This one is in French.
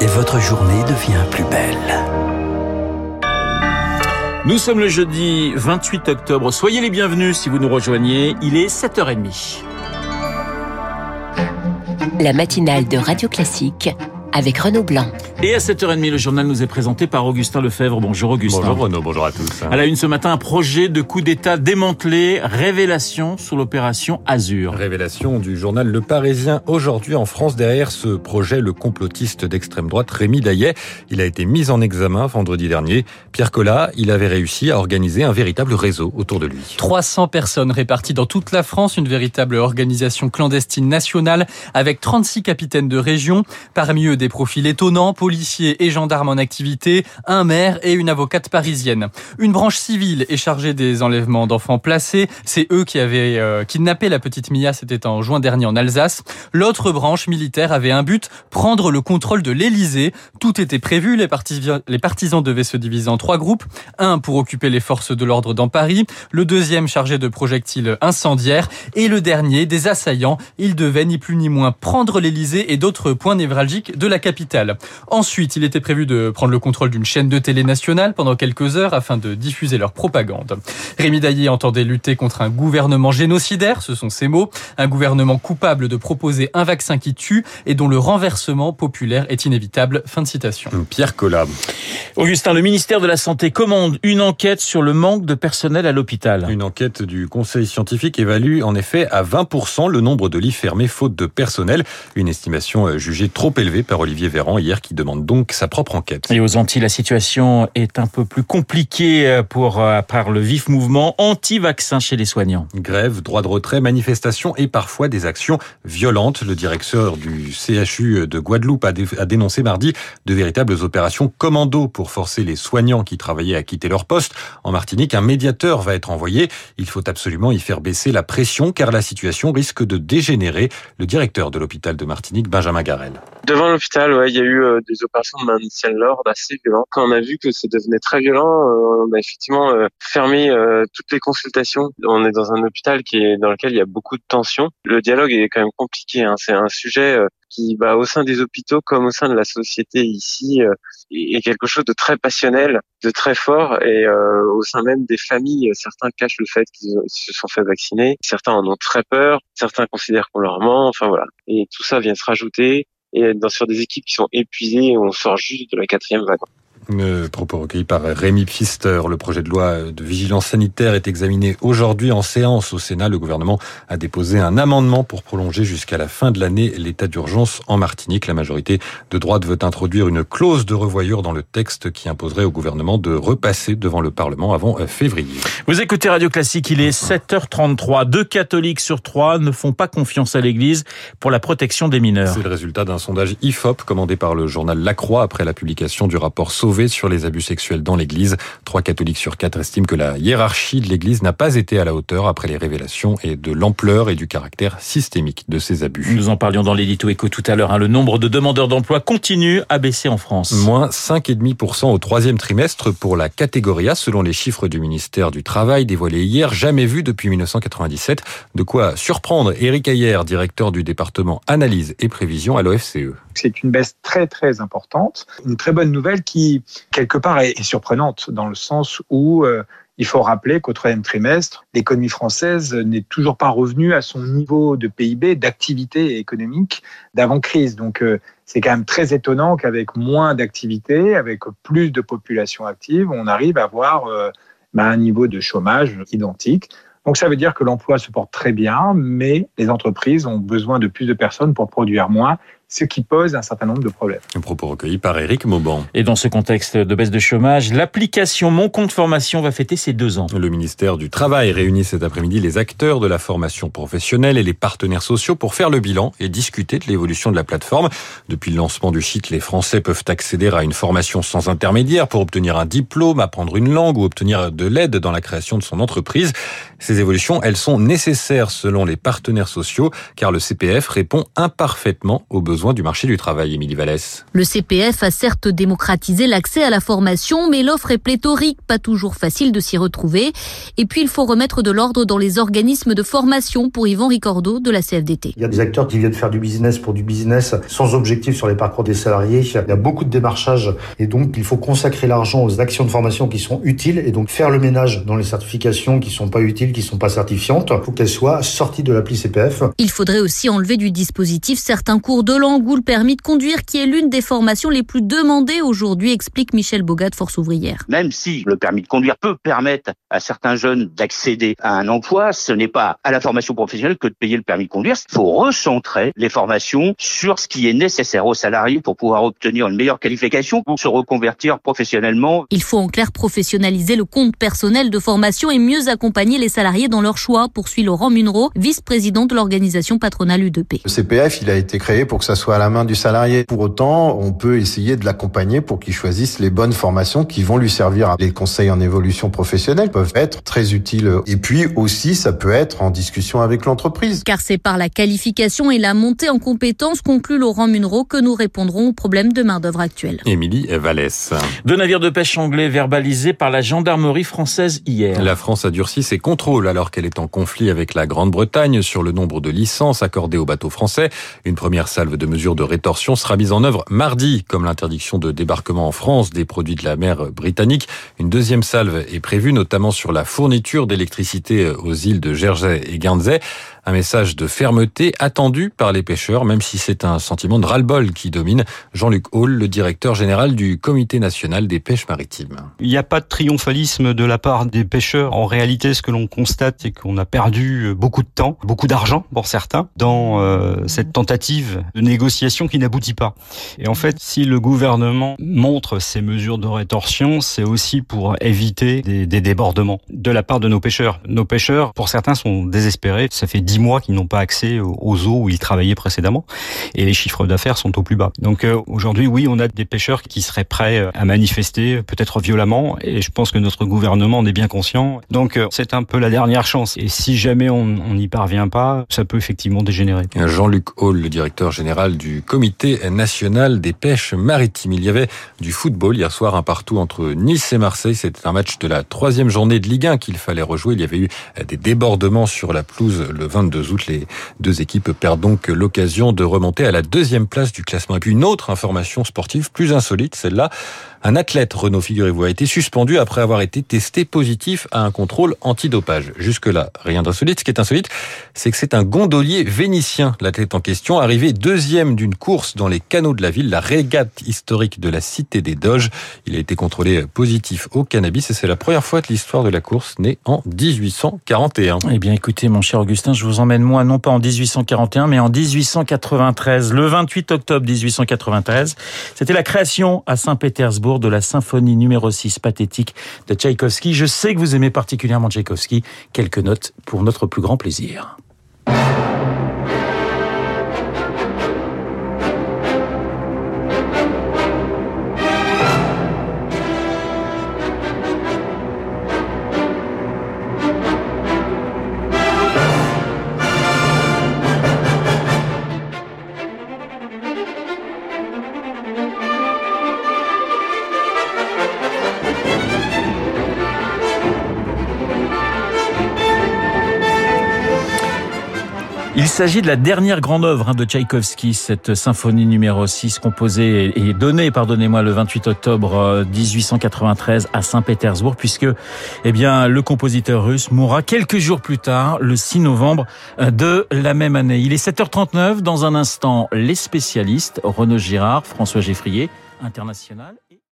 Et votre journée devient plus belle. Nous sommes le jeudi 28 octobre. Soyez les bienvenus si vous nous rejoignez. Il est 7h30. La matinale de Radio Classique avec Renaud Blanc. Et à 7h30, le journal nous est présenté par Augustin Lefebvre. Bonjour Augustin. Bonjour Renaud, bonjour à tous. À la une ce matin, un projet de coup d'État démantelé, révélation sur l'opération Azur. Révélation du journal Le Parisien aujourd'hui en France. Derrière ce projet, le complotiste d'extrême droite Rémi Daillet, il a été mis en examen vendredi dernier. Pierre Collat, il avait réussi à organiser un véritable réseau autour de lui. 300 personnes réparties dans toute la France, une véritable organisation clandestine nationale avec 36 capitaines de région. Parmi eux, des profils étonnants, policiers et gendarmes en activité, un maire et une avocate parisienne. Une branche civile est chargée des enlèvements d'enfants placés. C'est eux qui avaient euh, kidnappé la petite Mia, c'était en juin dernier en Alsace. L'autre branche militaire avait un but, prendre le contrôle de l'Elysée. Tout était prévu, les, les partisans devaient se diviser en trois groupes. Un pour occuper les forces de l'ordre dans Paris, le deuxième chargé de projectiles incendiaires et le dernier des assaillants. Ils devaient ni plus ni moins prendre l'Elysée et d'autres points névralgiques de la capitale. Ensuite, il était prévu de prendre le contrôle d'une chaîne de télé nationale pendant quelques heures afin de diffuser leur propagande. Rémi Daillé entendait lutter contre un gouvernement génocidaire, ce sont ses mots, un gouvernement coupable de proposer un vaccin qui tue et dont le renversement populaire est inévitable. Fin de citation. Pierre Collab. Augustin, le ministère de la Santé commande une enquête sur le manque de personnel à l'hôpital. Une enquête du Conseil scientifique évalue en effet à 20% le nombre de lits fermés faute de personnel. Une estimation jugée trop élevée par Olivier Véran hier qui demande donc sa propre enquête. Et aux Antilles, la situation est un peu plus compliquée pour par le vif mouvement anti-vaccin chez les soignants. Grève, droit de retrait, manifestations et parfois des actions violentes. Le directeur du CHU de Guadeloupe a, dé a dénoncé mardi de véritables opérations commando pour forcer les soignants qui travaillaient à quitter leur poste. En Martinique, un médiateur va être envoyé. Il faut absolument y faire baisser la pression car la situation risque de dégénérer. Le directeur de l'hôpital de Martinique, Benjamin Garel. Devant l'hôpital, il y a eu euh, des opérations de maintien de l'ordre assez violentes. Quand on a vu que ça devenait très violent, euh, on a effectivement euh, fermé toutes les consultations. On est dans un hôpital qui est dans lequel il y a beaucoup de tensions. Le dialogue est quand même compliqué. Hein. C'est un sujet qui, bah, au sein des hôpitaux comme au sein de la société ici, est quelque chose de très passionnel, de très fort. Et au sein même des familles, certains cachent le fait qu'ils se sont fait vacciner. Certains en ont très peur. Certains considèrent qu'on leur ment. Enfin voilà. Et tout ça vient se rajouter et dans, sur des équipes qui sont épuisées, on sort juste de la quatrième vague. Le propos recueilli par Rémi Pfister. Le projet de loi de vigilance sanitaire est examiné aujourd'hui en séance au Sénat. Le gouvernement a déposé un amendement pour prolonger jusqu'à la fin de l'année l'état d'urgence en Martinique. La majorité de droite veut introduire une clause de revoyure dans le texte qui imposerait au gouvernement de repasser devant le Parlement avant février. Vous écoutez Radio Classique, il est 7h33. Deux catholiques sur trois ne font pas confiance à l'Église pour la protection des mineurs. C'est le résultat d'un sondage IFOP commandé par le journal La Croix après la publication du rapport Sauvé sur les abus sexuels dans l'Église. Trois catholiques sur quatre estiment que la hiérarchie de l'Église n'a pas été à la hauteur après les révélations et de l'ampleur et du caractère systémique de ces abus. Nous en parlions dans l'édito éco tout à l'heure. Hein. Le nombre de demandeurs d'emploi continue à baisser en France. Moins 5,5% au troisième trimestre pour la catégorie A selon les chiffres du ministère du Travail dévoilés hier, jamais vu depuis 1997. De quoi surprendre Éric Ayer, directeur du département analyse et prévision à l'OFCE. C'est une baisse très très importante. Une très bonne nouvelle qui, quelque part, est surprenante dans le sens où euh, il faut rappeler qu'au troisième trimestre, l'économie française n'est toujours pas revenue à son niveau de PIB, d'activité économique d'avant-crise. Donc euh, c'est quand même très étonnant qu'avec moins d'activité, avec plus de population active, on arrive à avoir euh, bah, un niveau de chômage identique. Donc ça veut dire que l'emploi se porte très bien, mais les entreprises ont besoin de plus de personnes pour produire moins ce qui pose un certain nombre de problèmes. Un propos recueilli par Éric Mauban. Et dans ce contexte de baisse de chômage, l'application Mon compte formation va fêter ses deux ans. Le ministère du Travail réunit cet après-midi les acteurs de la formation professionnelle et les partenaires sociaux pour faire le bilan et discuter de l'évolution de la plateforme. Depuis le lancement du site, les Français peuvent accéder à une formation sans intermédiaire pour obtenir un diplôme, apprendre une langue ou obtenir de l'aide dans la création de son entreprise. Ces évolutions, elles sont nécessaires selon les partenaires sociaux car le CPF répond imparfaitement aux besoins besoins du marché du travail, Émilie Vallès. Le CPF a certes démocratisé l'accès à la formation, mais l'offre est pléthorique, pas toujours facile de s'y retrouver. Et puis il faut remettre de l'ordre dans les organismes de formation pour Yvan Ricordo de la CFDT. Il y a des acteurs qui viennent faire du business pour du business sans objectif sur les parcours des salariés. Il y a beaucoup de démarchage et donc il faut consacrer l'argent aux actions de formation qui sont utiles et donc faire le ménage dans les certifications qui sont pas utiles, qui sont pas certifiantes. Il faut qu'elles soient sorties de l'appli CPF. Il faudrait aussi enlever du dispositif certains cours de langue ou le permis de conduire qui est l'une des formations les plus demandées aujourd'hui, explique Michel Bogat de Force ouvrière. Même si le permis de conduire peut permettre à certains jeunes d'accéder à un emploi, ce n'est pas à la formation professionnelle que de payer le permis de conduire. Il faut recentrer les formations sur ce qui est nécessaire aux salariés pour pouvoir obtenir une meilleure qualification pour se reconvertir professionnellement. Il faut en clair professionnaliser le compte personnel de formation et mieux accompagner les salariés dans leur choix, poursuit Laurent Munro, vice-président de l'organisation patronale UDP. Le CPF, il a été créé pour que ça soit à la main du salarié. Pour autant, on peut essayer de l'accompagner pour qu'il choisisse les bonnes formations qui vont lui servir. Les conseils en évolution professionnelle peuvent être très utiles. Et puis aussi, ça peut être en discussion avec l'entreprise. Car c'est par la qualification et la montée en compétences, conclut Laurent Munro, que nous répondrons aux problèmes de main-d'œuvre actuelle. Émilie Vallès. Deux navires de pêche anglais verbalisés par la gendarmerie française hier. La France a durci ses contrôles alors qu'elle est en conflit avec la Grande-Bretagne sur le nombre de licences accordées aux bateaux français. Une première salve de mesures de rétorsion sera mise en œuvre mardi, comme l'interdiction de débarquement en France des produits de la mer britannique. Une deuxième salve est prévue, notamment sur la fourniture d'électricité aux îles de Jersey et Guernsey. Un message de fermeté attendu par les pêcheurs, même si c'est un sentiment de ras-le-bol qui domine. Jean-Luc Hall, le directeur général du Comité national des pêches maritimes. Il n'y a pas de triomphalisme de la part des pêcheurs. En réalité, ce que l'on constate, c'est qu'on a perdu beaucoup de temps, beaucoup d'argent pour certains, dans euh, cette tentative de négociation qui n'aboutit pas. Et en fait, si le gouvernement montre ces mesures de rétorsion, c'est aussi pour éviter des, des débordements de la part de nos pêcheurs. Nos pêcheurs, pour certains, sont désespérés. Ça fait dix mois qu'ils n'ont pas accès aux eaux où ils travaillaient précédemment et les chiffres d'affaires sont au plus bas. Donc euh, aujourd'hui, oui, on a des pêcheurs qui seraient prêts à manifester, peut-être violemment, et je pense que notre gouvernement en est bien conscient. Donc euh, c'est un peu la dernière chance. Et si jamais on n'y parvient pas, ça peut effectivement dégénérer. Jean-Luc Hall, le directeur général du Comité national des pêches maritimes. Il y avait du football hier soir, un partout entre Nice et Marseille. C'était un match de la troisième journée de Ligue 1 qu'il fallait rejouer. Il y avait eu des débordements sur la pelouse le 22 août. Les deux équipes perdent donc l'occasion de remonter à la deuxième place du classement. Et puis une autre information sportive plus insolite, celle-là. Un athlète, Renault, figurez-vous, a été suspendu après avoir été testé positif à un contrôle antidopage. Jusque-là, rien d'insolite. Ce qui est insolite, c'est que c'est un gondolier vénitien, l'athlète en question, arrivé deuxième d'une course dans les canaux de la ville, la régate historique de la Cité des Doges. Il a été contrôlé positif au cannabis et c'est la première fois de l'histoire de la course née en 1841. Eh bien, écoutez, mon cher Augustin, je vous emmène moi, non pas en 1841, mais en 1893. Le 28 octobre 1893, c'était la création à Saint-Pétersbourg de la symphonie numéro 6 pathétique de Tchaïkovski. Je sais que vous aimez particulièrement Tchaïkovski. Quelques notes pour notre plus grand plaisir. Il s'agit de la dernière grande œuvre de Tchaïkovski, cette symphonie numéro 6 composée et donnée, pardonnez-moi, le 28 octobre 1893 à Saint-Pétersbourg, puisque, eh bien, le compositeur russe mourra quelques jours plus tard, le 6 novembre de la même année. Il est 7h39, dans un instant, les spécialistes, Renaud Girard, François Geffrier, international.